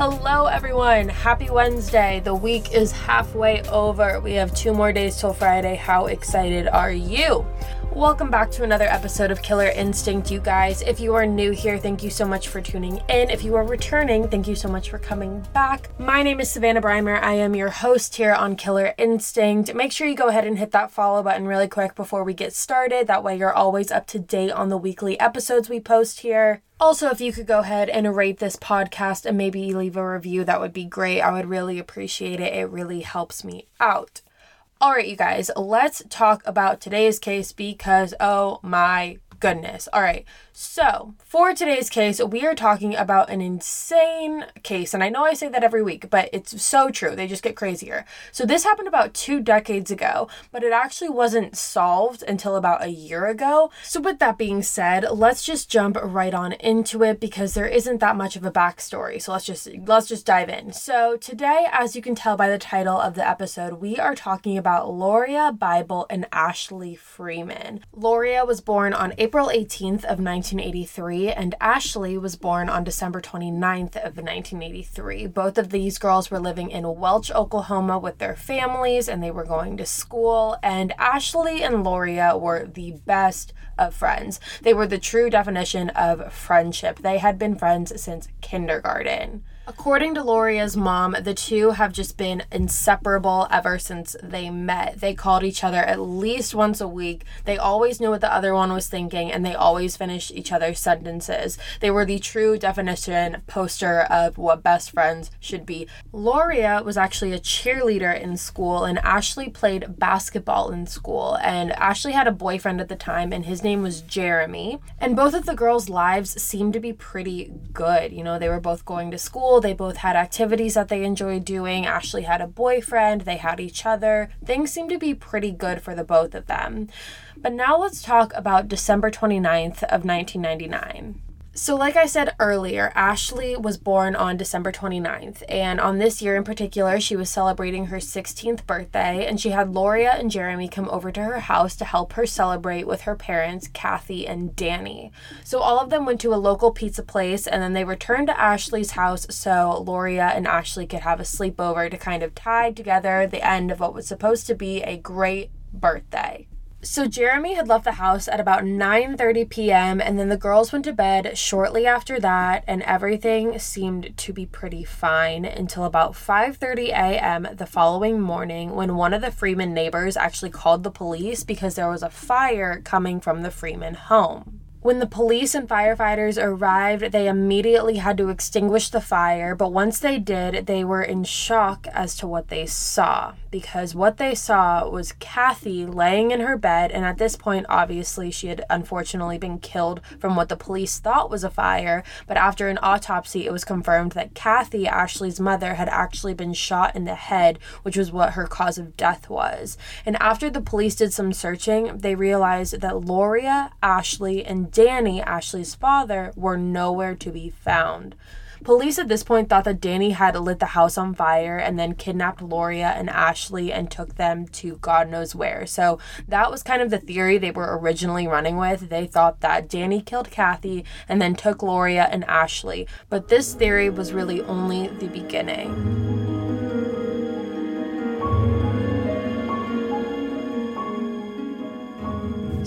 Hello, everyone. Happy Wednesday. The week is halfway over. We have two more days till Friday. How excited are you? Welcome back to another episode of Killer Instinct, you guys. If you are new here, thank you so much for tuning in. If you are returning, thank you so much for coming back. My name is Savannah Brymer. I am your host here on Killer Instinct. Make sure you go ahead and hit that follow button really quick before we get started. That way, you're always up to date on the weekly episodes we post here. Also, if you could go ahead and rate this podcast and maybe leave a review, that would be great. I would really appreciate it. It really helps me out. All right, you guys, let's talk about today's case because oh my goodness. All right. So, for today's case, we are talking about an insane case. And I know I say that every week, but it's so true. They just get crazier. So, this happened about two decades ago, but it actually wasn't solved until about a year ago. So, with that being said, let's just jump right on into it because there isn't that much of a backstory. So, let's just let's just dive in. So, today, as you can tell by the title of the episode, we are talking about Lauria Bible and Ashley Freeman. Lauria was born on April 18th of 1983, and Ashley was born on December 29th of 1983. Both of these girls were living in Welch, Oklahoma with their families, and they were going to school. And Ashley and Lauria were the best of friends. They were the true definition of friendship. They had been friends since kindergarten. According to Lauria's mom, the two have just been inseparable ever since they met. They called each other at least once a week. They always knew what the other one was thinking and they always finished each other's sentences. They were the true definition poster of what best friends should be. Lauria was actually a cheerleader in school and Ashley played basketball in school. And Ashley had a boyfriend at the time and his name was Jeremy. And both of the girls' lives seemed to be pretty good. You know, they were both going to school they both had activities that they enjoyed doing. Ashley had a boyfriend, they had each other. Things seemed to be pretty good for the both of them. But now let's talk about December 29th of 1999. So, like I said earlier, Ashley was born on December 29th, and on this year in particular, she was celebrating her 16th birthday, and she had Lauria and Jeremy come over to her house to help her celebrate with her parents, Kathy and Danny. So, all of them went to a local pizza place, and then they returned to Ashley's house so Lauria and Ashley could have a sleepover to kind of tie together the end of what was supposed to be a great birthday. So Jeremy had left the house at about 9:30 p.m. and then the girls went to bed shortly after that and everything seemed to be pretty fine until about 5:30 a.m. the following morning when one of the Freeman neighbors actually called the police because there was a fire coming from the Freeman home. When the police and firefighters arrived, they immediately had to extinguish the fire, but once they did, they were in shock as to what they saw because what they saw was Kathy laying in her bed, and at this point, obviously, she had unfortunately been killed from what the police thought was a fire. But after an autopsy, it was confirmed that Kathy, Ashley's mother, had actually been shot in the head, which was what her cause of death was. And after the police did some searching, they realized that Lauria, Ashley, and Danny, Ashley's father, were nowhere to be found. Police at this point thought that Danny had lit the house on fire and then kidnapped Lauria and Ashley and took them to God knows where. So that was kind of the theory they were originally running with. They thought that Danny killed Kathy and then took Lauria and Ashley. But this theory was really only the beginning.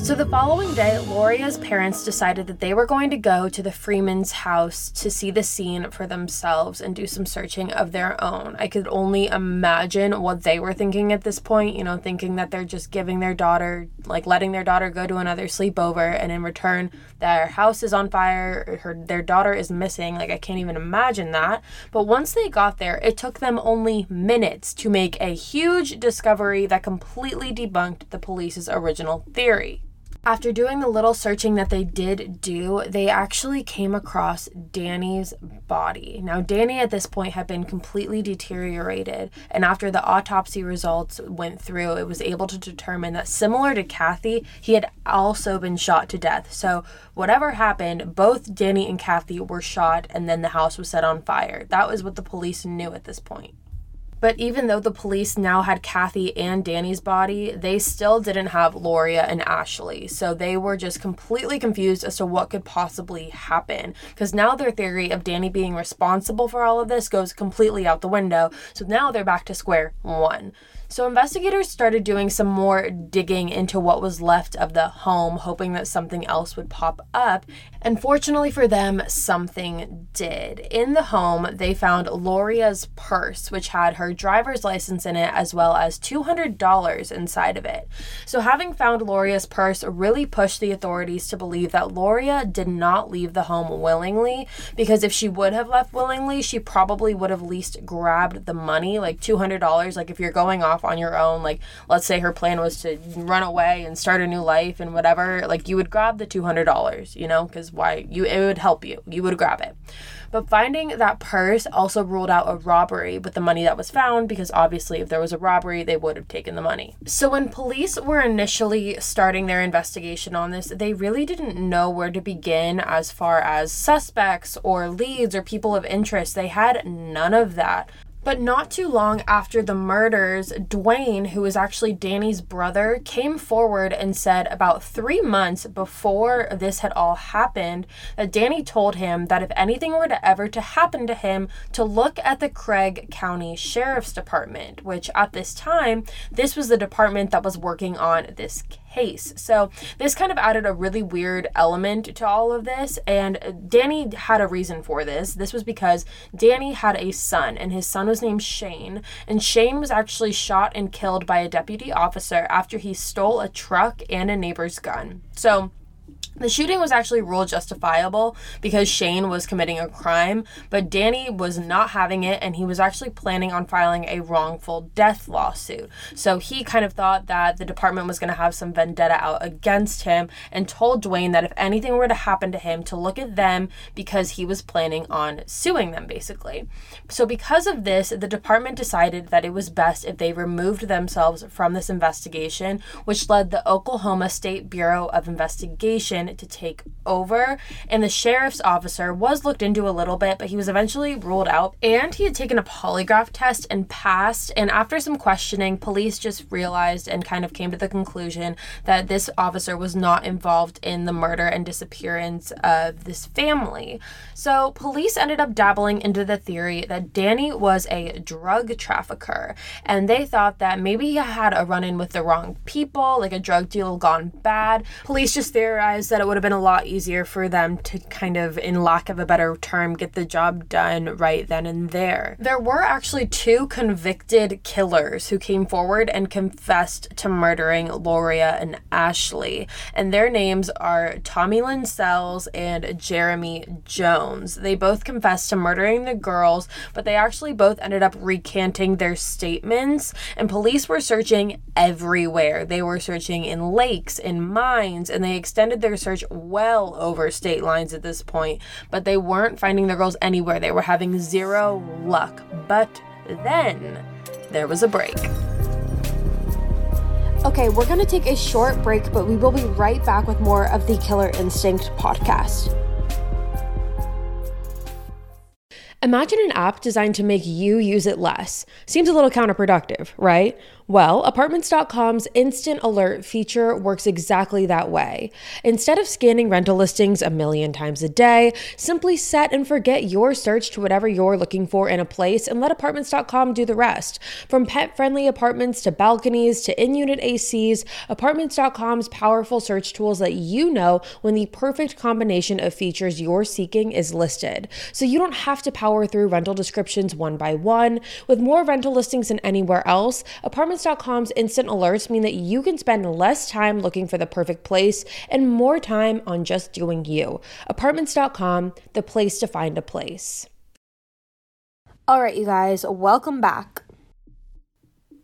So the following day, Lauria's parents decided that they were going to go to the Freeman's house to see the scene for themselves and do some searching of their own. I could only imagine what they were thinking at this point, you know, thinking that they're just giving their daughter, like letting their daughter go to another sleepover, and in return, their house is on fire, her, their daughter is missing. Like, I can't even imagine that. But once they got there, it took them only minutes to make a huge discovery that completely debunked the police's original theory. After doing the little searching that they did do, they actually came across Danny's body. Now, Danny at this point had been completely deteriorated, and after the autopsy results went through, it was able to determine that similar to Kathy, he had also been shot to death. So, whatever happened, both Danny and Kathy were shot, and then the house was set on fire. That was what the police knew at this point. But even though the police now had Kathy and Danny's body, they still didn't have Lauria and Ashley. So they were just completely confused as to what could possibly happen. Because now their theory of Danny being responsible for all of this goes completely out the window. So now they're back to square one. So investigators started doing some more digging into what was left of the home, hoping that something else would pop up. And fortunately for them, something did. In the home, they found Lauria's purse, which had her driver's license in it, as well as $200 inside of it. So having found Lauria's purse really pushed the authorities to believe that Lauria did not leave the home willingly, because if she would have left willingly, she probably would have at least grabbed the money, like $200. Like if you're going off on your own. Like, let's say her plan was to run away and start a new life and whatever. Like, you would grab the $200, you know, because why? You It would help you. You would grab it. But finding that purse also ruled out a robbery with the money that was found because obviously, if there was a robbery, they would have taken the money. So, when police were initially starting their investigation on this, they really didn't know where to begin as far as suspects or leads or people of interest. They had none of that. But not too long after the murders, Dwayne, who was actually Danny's brother, came forward and said about three months before this had all happened that Danny told him that if anything were to ever to happen to him, to look at the Craig County Sheriff's Department, which at this time, this was the department that was working on this case case. So this kind of added a really weird element to all of this. And Danny had a reason for this. This was because Danny had a son, and his son was named Shane. And Shane was actually shot and killed by a deputy officer after he stole a truck and a neighbor's gun. So the shooting was actually ruled justifiable because Shane was committing a crime, but Danny was not having it and he was actually planning on filing a wrongful death lawsuit. So he kind of thought that the department was going to have some vendetta out against him and told Dwayne that if anything were to happen to him, to look at them because he was planning on suing them basically. So, because of this, the department decided that it was best if they removed themselves from this investigation, which led the Oklahoma State Bureau of Investigation to take over. And the sheriff's officer was looked into a little bit, but he was eventually ruled out. And he had taken a polygraph test and passed. And after some questioning, police just realized and kind of came to the conclusion that this officer was not involved in the murder and disappearance of this family. So police ended up dabbling into the theory that Danny was a drug trafficker. And they thought that maybe he had a run in with the wrong people, like a drug deal gone bad. Police just theorized that it would have been a lot easier for them to kind of, in lack of a better term, get the job done right then and there. There were actually two convicted killers who came forward and confessed to murdering Lauria and Ashley, and their names are Tommy Lynn Sells and Jeremy Jones. They both confessed to murdering the girls, but they actually both ended up recanting their statements, and police were searching everywhere. They were searching in lakes, in mines, and they extended their well over state lines at this point, but they weren't finding the girls anywhere. They were having zero luck. But then there was a break. Okay, we're going to take a short break, but we will be right back with more of the Killer Instinct podcast. Imagine an app designed to make you use it less. Seems a little counterproductive, right? Well, Apartments.com's instant alert feature works exactly that way. Instead of scanning rental listings a million times a day, simply set and forget your search to whatever you're looking for in a place and let Apartments.com do the rest. From pet friendly apartments to balconies to in unit ACs, Apartments.com's powerful search tools let you know when the perfect combination of features you're seeking is listed. So you don't have to power through rental descriptions one by one. With more rental listings than anywhere else, Apartments Apartments.com's instant alerts mean that you can spend less time looking for the perfect place and more time on just doing you. Apartments.com, the place to find a place. All right, you guys, welcome back.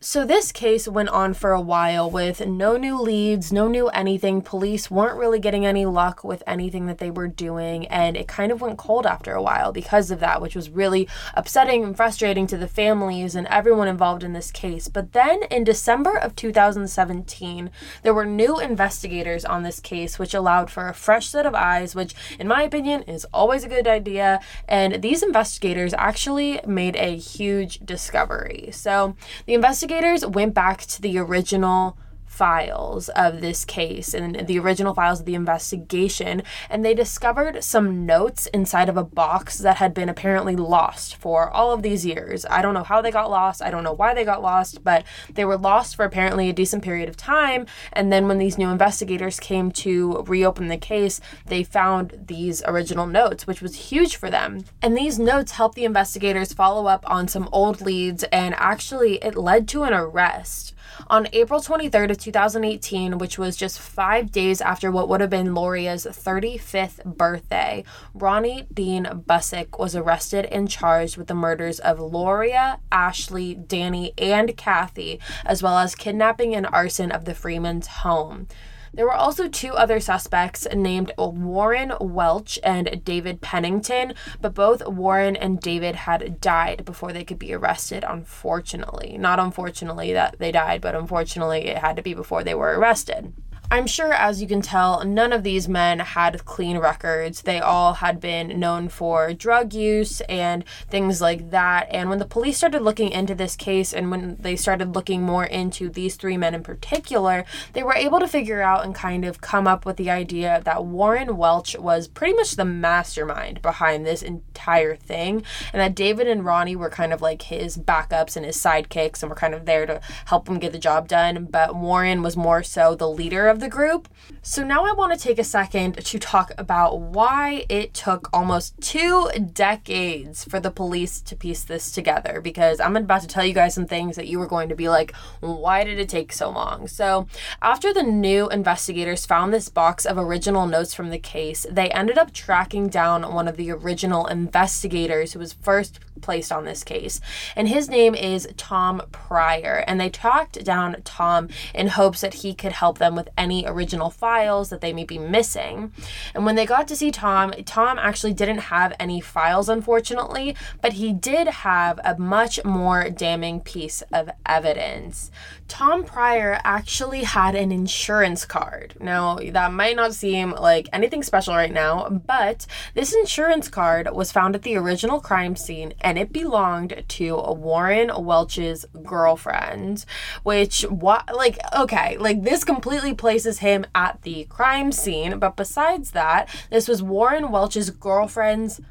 So, this case went on for a while with no new leads, no new anything. Police weren't really getting any luck with anything that they were doing, and it kind of went cold after a while because of that, which was really upsetting and frustrating to the families and everyone involved in this case. But then in December of 2017, there were new investigators on this case, which allowed for a fresh set of eyes, which, in my opinion, is always a good idea. And these investigators actually made a huge discovery. So, the investigators investigators went back to the original files of this case and the original files of the investigation, and they discovered some notes inside of a box that had been apparently lost for all of these years. I don't know how they got lost, I don't know why they got lost, but they were lost for apparently a decent period of time. And then when these new investigators came to reopen the case, they found these original notes, which was huge for them. And these notes helped the investigators follow up on some old leads, and actually, it led to an arrest. On April 23rd of 2018, which was just five days after what would have been Lauria's 35th birthday, Ronnie Dean Busick was arrested and charged with the murders of Lauria, Ashley, Danny, and Kathy, as well as kidnapping and arson of the Freeman's home. There were also two other suspects named Warren Welch and David Pennington, but both Warren and David had died before they could be arrested, unfortunately. Not unfortunately that they died, but unfortunately it had to be before they were arrested. I'm sure, as you can tell, none of these men had clean records. They all had been known for drug use and things like that. And when the police started looking into this case and when they started looking more into these three men in particular, they were able to figure out and kind of come up with the idea that Warren Welch was pretty much the mastermind behind this entire thing, and that David and Ronnie were kind of like his backups and his sidekicks and were kind of there to help him get the job done. But Warren was more so the leader of the group. So now I want to take a second to talk about why it took almost two decades for the police to piece this together because I'm about to tell you guys some things that you were going to be like, why did it take so long? So after the new investigators found this box of original notes from the case, they ended up tracking down one of the original investigators who was first placed on this case. And his name is Tom Pryor. And they tracked down Tom in hopes that he could help them with any original files that they may be missing. And when they got to see Tom, Tom actually didn't have any files, unfortunately, but he did have a much more damning piece of evidence. Tom Pryor actually had an insurance card. Now, that might not seem like anything special right now, but this insurance card was found at the original crime scene and it belonged to Warren Welch's girlfriend, which what like okay, like this completely places him at the crime scene, but besides that, this was Warren Welch's girlfriend's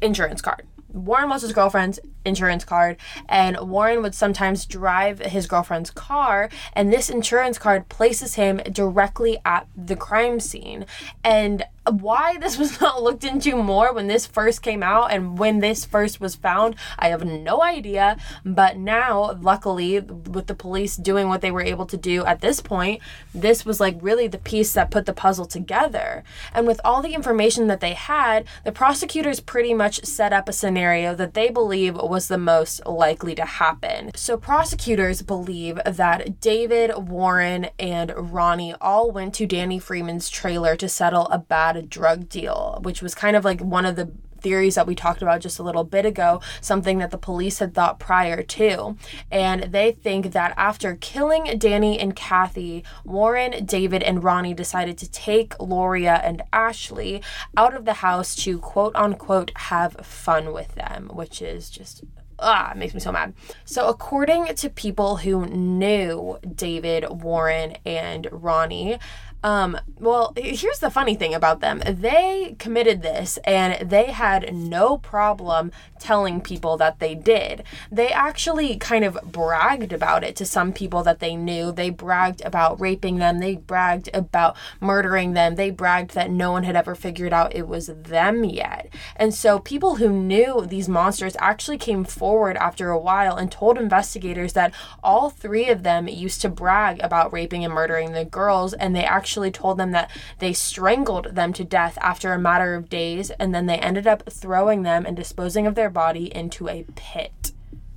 insurance card. Warren Welch's girlfriend's insurance card, and Warren would sometimes drive his girlfriend's car, and this insurance card places him directly at the crime scene. And why this was not looked into more when this first came out and when this first was found, I have no idea. But now, luckily, with the police doing what they were able to do at this point, this was like really the piece that put the puzzle together. And with all the information that they had, the prosecutors pretty much set up a scenario that they believe was the most likely to happen. So, prosecutors believe that David, Warren, and Ronnie all went to Danny Freeman's trailer to settle a bad drug deal, which was kind of like one of the theories that we talked about just a little bit ago, something that the police had thought prior to. And they think that after killing Danny and Kathy, Warren, David, and Ronnie decided to take Lauria and Ashley out of the house to quote unquote have fun with them, which is just ah, it makes me so mad. So, according to people who knew David, Warren, and Ronnie, um, well, here's the funny thing about them. They committed this and they had no problem telling people that they did. They actually kind of bragged about it to some people that they knew. They bragged about raping them, they bragged about murdering them, they bragged that no one had ever figured out it was them yet. And so people who knew these monsters actually came forward after a while and told investigators that all three of them used to brag about raping and murdering the girls and they actually actually told them that they strangled them to death after a matter of days, and then they ended up throwing them and disposing of their body into a pit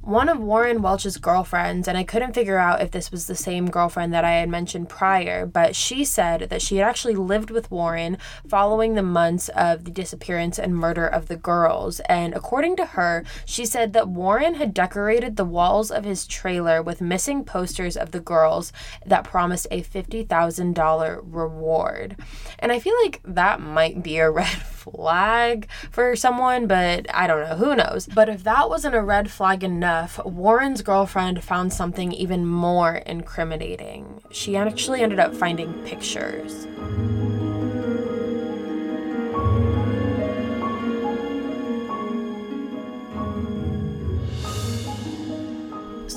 one of Warren Welch's girlfriends, and I couldn't figure out if this was the same girlfriend that I had mentioned prior, but she said that she had actually lived with Warren following the months of the disappearance and murder of the girls. And according to her, she said that Warren had decorated the walls of his trailer with missing posters of the girls that promised a $50,000 reward. And I feel like that might be a red flag for someone, but I don't know, who knows. But if that wasn't a red flag enough, Warren's girlfriend found something even more incriminating. She actually ended up finding pictures.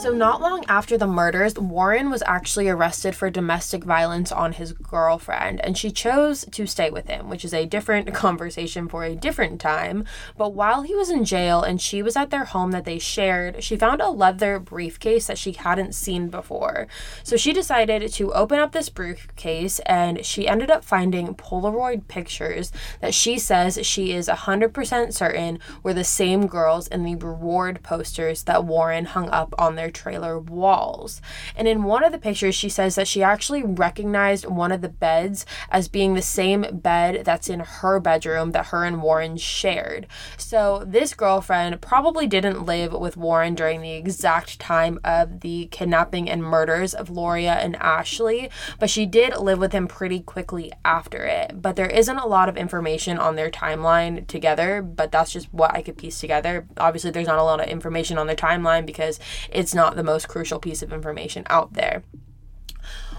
So, not long after the murders, Warren was actually arrested for domestic violence on his girlfriend, and she chose to stay with him, which is a different conversation for a different time. But while he was in jail and she was at their home that they shared, she found a leather briefcase that she hadn't seen before. So, she decided to open up this briefcase and she ended up finding Polaroid pictures that she says she is 100% certain were the same girls in the reward posters that Warren hung up on their trailer walls. And in one of the pictures, she says that she actually recognized one of the beds as being the same bed that's in her bedroom that her and Warren shared. So this girlfriend probably didn't live with Warren during the exact time of the kidnapping and murders of Lauria and Ashley, but she did live with him pretty quickly after it. But there isn't a lot of information on their timeline together, but that's just what I could piece together. Obviously, there's not a lot of information on their timeline because it's not not the most crucial piece of information out there.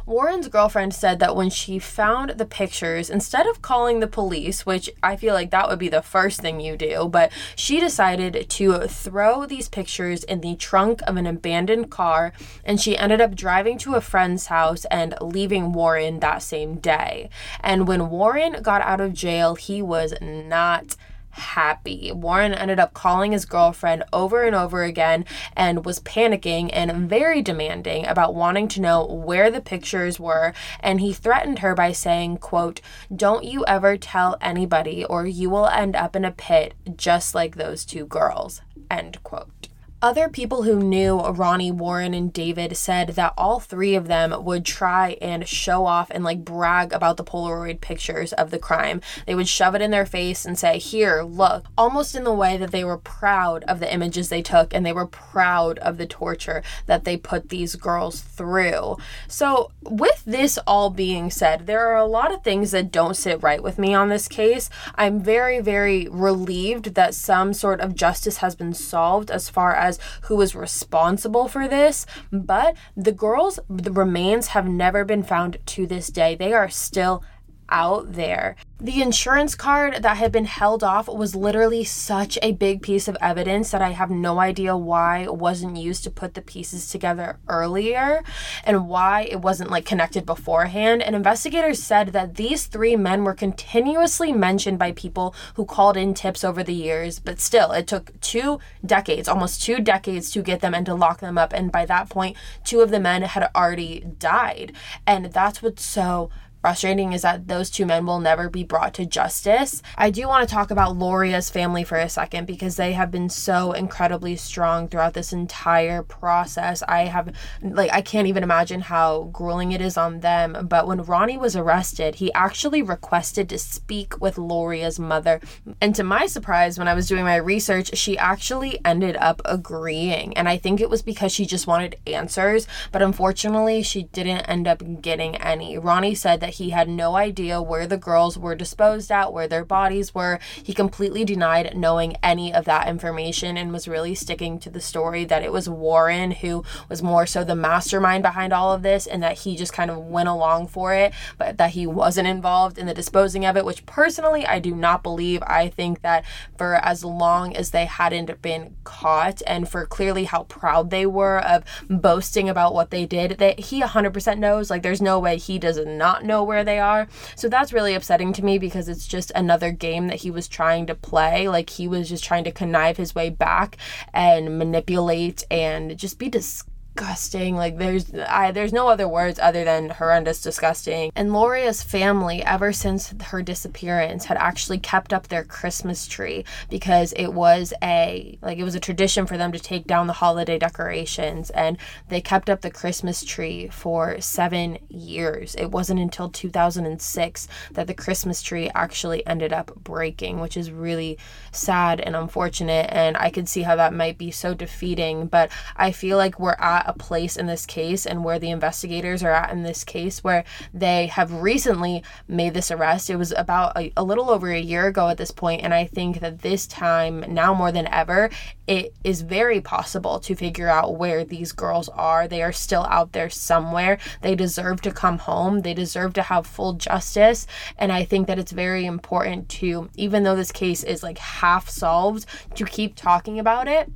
Warren's girlfriend said that when she found the pictures, instead of calling the police, which I feel like that would be the first thing you do, but she decided to throw these pictures in the trunk of an abandoned car and she ended up driving to a friend's house and leaving Warren that same day. And when Warren got out of jail, he was not happy. Warren ended up calling his girlfriend over and over again and was panicking and very demanding about wanting to know where the pictures were and he threatened her by saying, quote, "Don't you ever tell anybody or you will end up in a pit just like those two girls." End quote. Other people who knew Ronnie, Warren, and David said that all three of them would try and show off and like brag about the Polaroid pictures of the crime. They would shove it in their face and say, Here, look, almost in the way that they were proud of the images they took and they were proud of the torture that they put these girls through. So, with this all being said, there are a lot of things that don't sit right with me on this case. I'm very, very relieved that some sort of justice has been solved as far as as who was responsible for this, but the girls' the remains have never been found to this day. They are still out there. The insurance card that had been held off was literally such a big piece of evidence that I have no idea why it wasn't used to put the pieces together earlier and why it wasn't like connected beforehand. And investigators said that these three men were continuously mentioned by people who called in tips over the years, but still, it took two decades, almost two decades to get them and to lock them up. And by that point, two of the men had already died. And that's what's so frustrating is that those two men will never be brought to justice. I do want to talk about Lauria's family for a second because they have been so incredibly strong throughout this entire process. I have, like, I can't even imagine how grueling it is on them. But when Ronnie was arrested, he actually requested to speak with Lauria's mother. And to my surprise, when I was doing my research, she actually ended up agreeing. And I think it was because she just wanted answers. But unfortunately, she didn't end up getting any. Ronnie said that he had no idea where the girls were disposed at, where their bodies were. He completely denied knowing any of that information and was really sticking to the story that it was Warren who was more so the mastermind behind all of this and that he just kind of went along for it, but that he wasn't involved in the disposing of it, which personally I do not believe. I think that for as long as they hadn't been caught and for clearly how proud they were of boasting about what they did, that he 100% knows. Like, there's no way he does not know where they are. So that's really upsetting to me because it's just another game that he was trying to play. Like, he was just trying to connive his way back and manipulate and just be disgusting disgusting. Like there's I there's no other words other than horrendous, disgusting. And Lauria's family, ever since her disappearance, had actually kept up their Christmas tree because it was a like it was a tradition for them to take down the holiday decorations and they kept up the Christmas tree for 7 years. It wasn't until 2006 that the Christmas tree actually ended up breaking, which is really sad and unfortunate and I could see how that might be so defeating, but I feel like we're at a place in this case and where the investigators are at in this case where they have recently made this arrest. It was about a, a little over a year ago at this point, and I think that this time, now more than ever, it is very possible to figure out where these girls are. They are still out there somewhere. They deserve to come home. They deserve to have full justice. And I think that it's very important to, even though this case is like half solved, to keep talking about it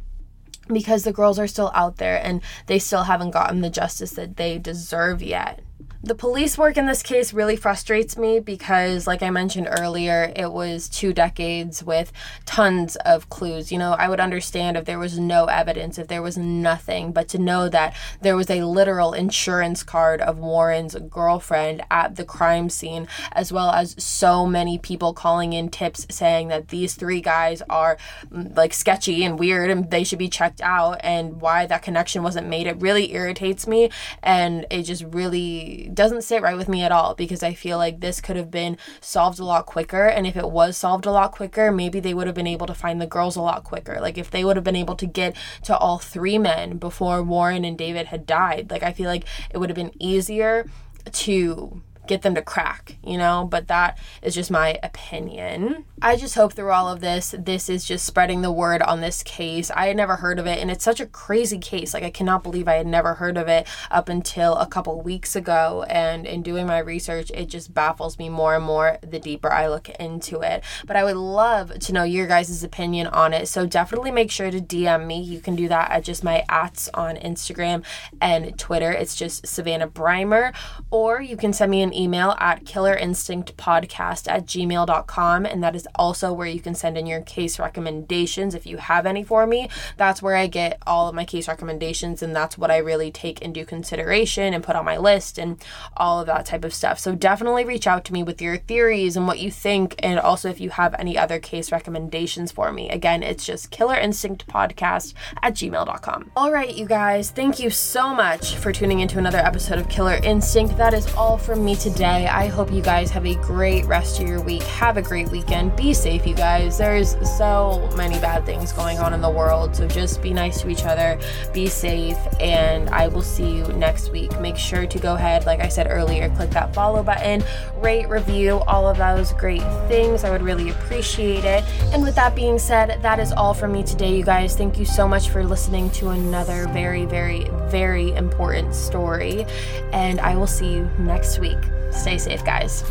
because the girls are still out there and they still haven't gotten the justice that they deserve yet. The police work in this case really frustrates me because, like I mentioned earlier, it was two decades with tons of clues. You know, I would understand if there was no evidence, if there was nothing, but to know that there was a literal insurance card of Warren's girlfriend at the crime scene, as well as so many people calling in tips saying that these three guys are mm, like sketchy and weird and they should be checked out, and why that connection wasn't made, it really irritates me and it just really doesn't sit right with me at all because I feel like this could have been solved a lot quicker. And if it was solved a lot quicker, maybe they would have been able to find the girls a lot quicker. Like if they would have been able to get to all three men before Warren and David had died, like I feel like it would have been easier to get them to crack, you know? But that is just my opinion. I just hope through all of this, this is just spreading the word on this case. I had never heard of it, and it's such a crazy case. Like, I cannot believe I had never heard of it up until a couple weeks ago. And in doing my research, it just baffles me more and more the deeper I look into it. But I would love to know your guys' opinion on it. So definitely make sure to DM me. You can do that at just my ats on Instagram and Twitter. It's just Savannah Brymer, or you can send me an email at killerinstinctpodcast at gmail.com. And that is also where you can send in your case recommendations if you have any for me. That's where I get all of my case recommendations. And that's what I really take into consideration and put on my list and all of that type of stuff. So definitely reach out to me with your theories and what you think. And also if you have any other case recommendations for me. Again, it's just killerinstinctpodcast at gmail.com. All right, you guys, thank you so much for tuning into another episode of Killer Instinct. That is all from me today. I hope you guys have a great rest of your week. Have a great weekend. Be safe, you guys. There's so many bad things going on in the world. So just be nice to each other, be safe, and I will see you next week. Make sure to go ahead, like I said earlier, click that follow button, rate, review, all of those great things. I would really appreciate it. And with that being said, that is all from me today, you guys. Thank you so much for listening to another very, very, very important story. And I will see you next week. Stay safe, guys.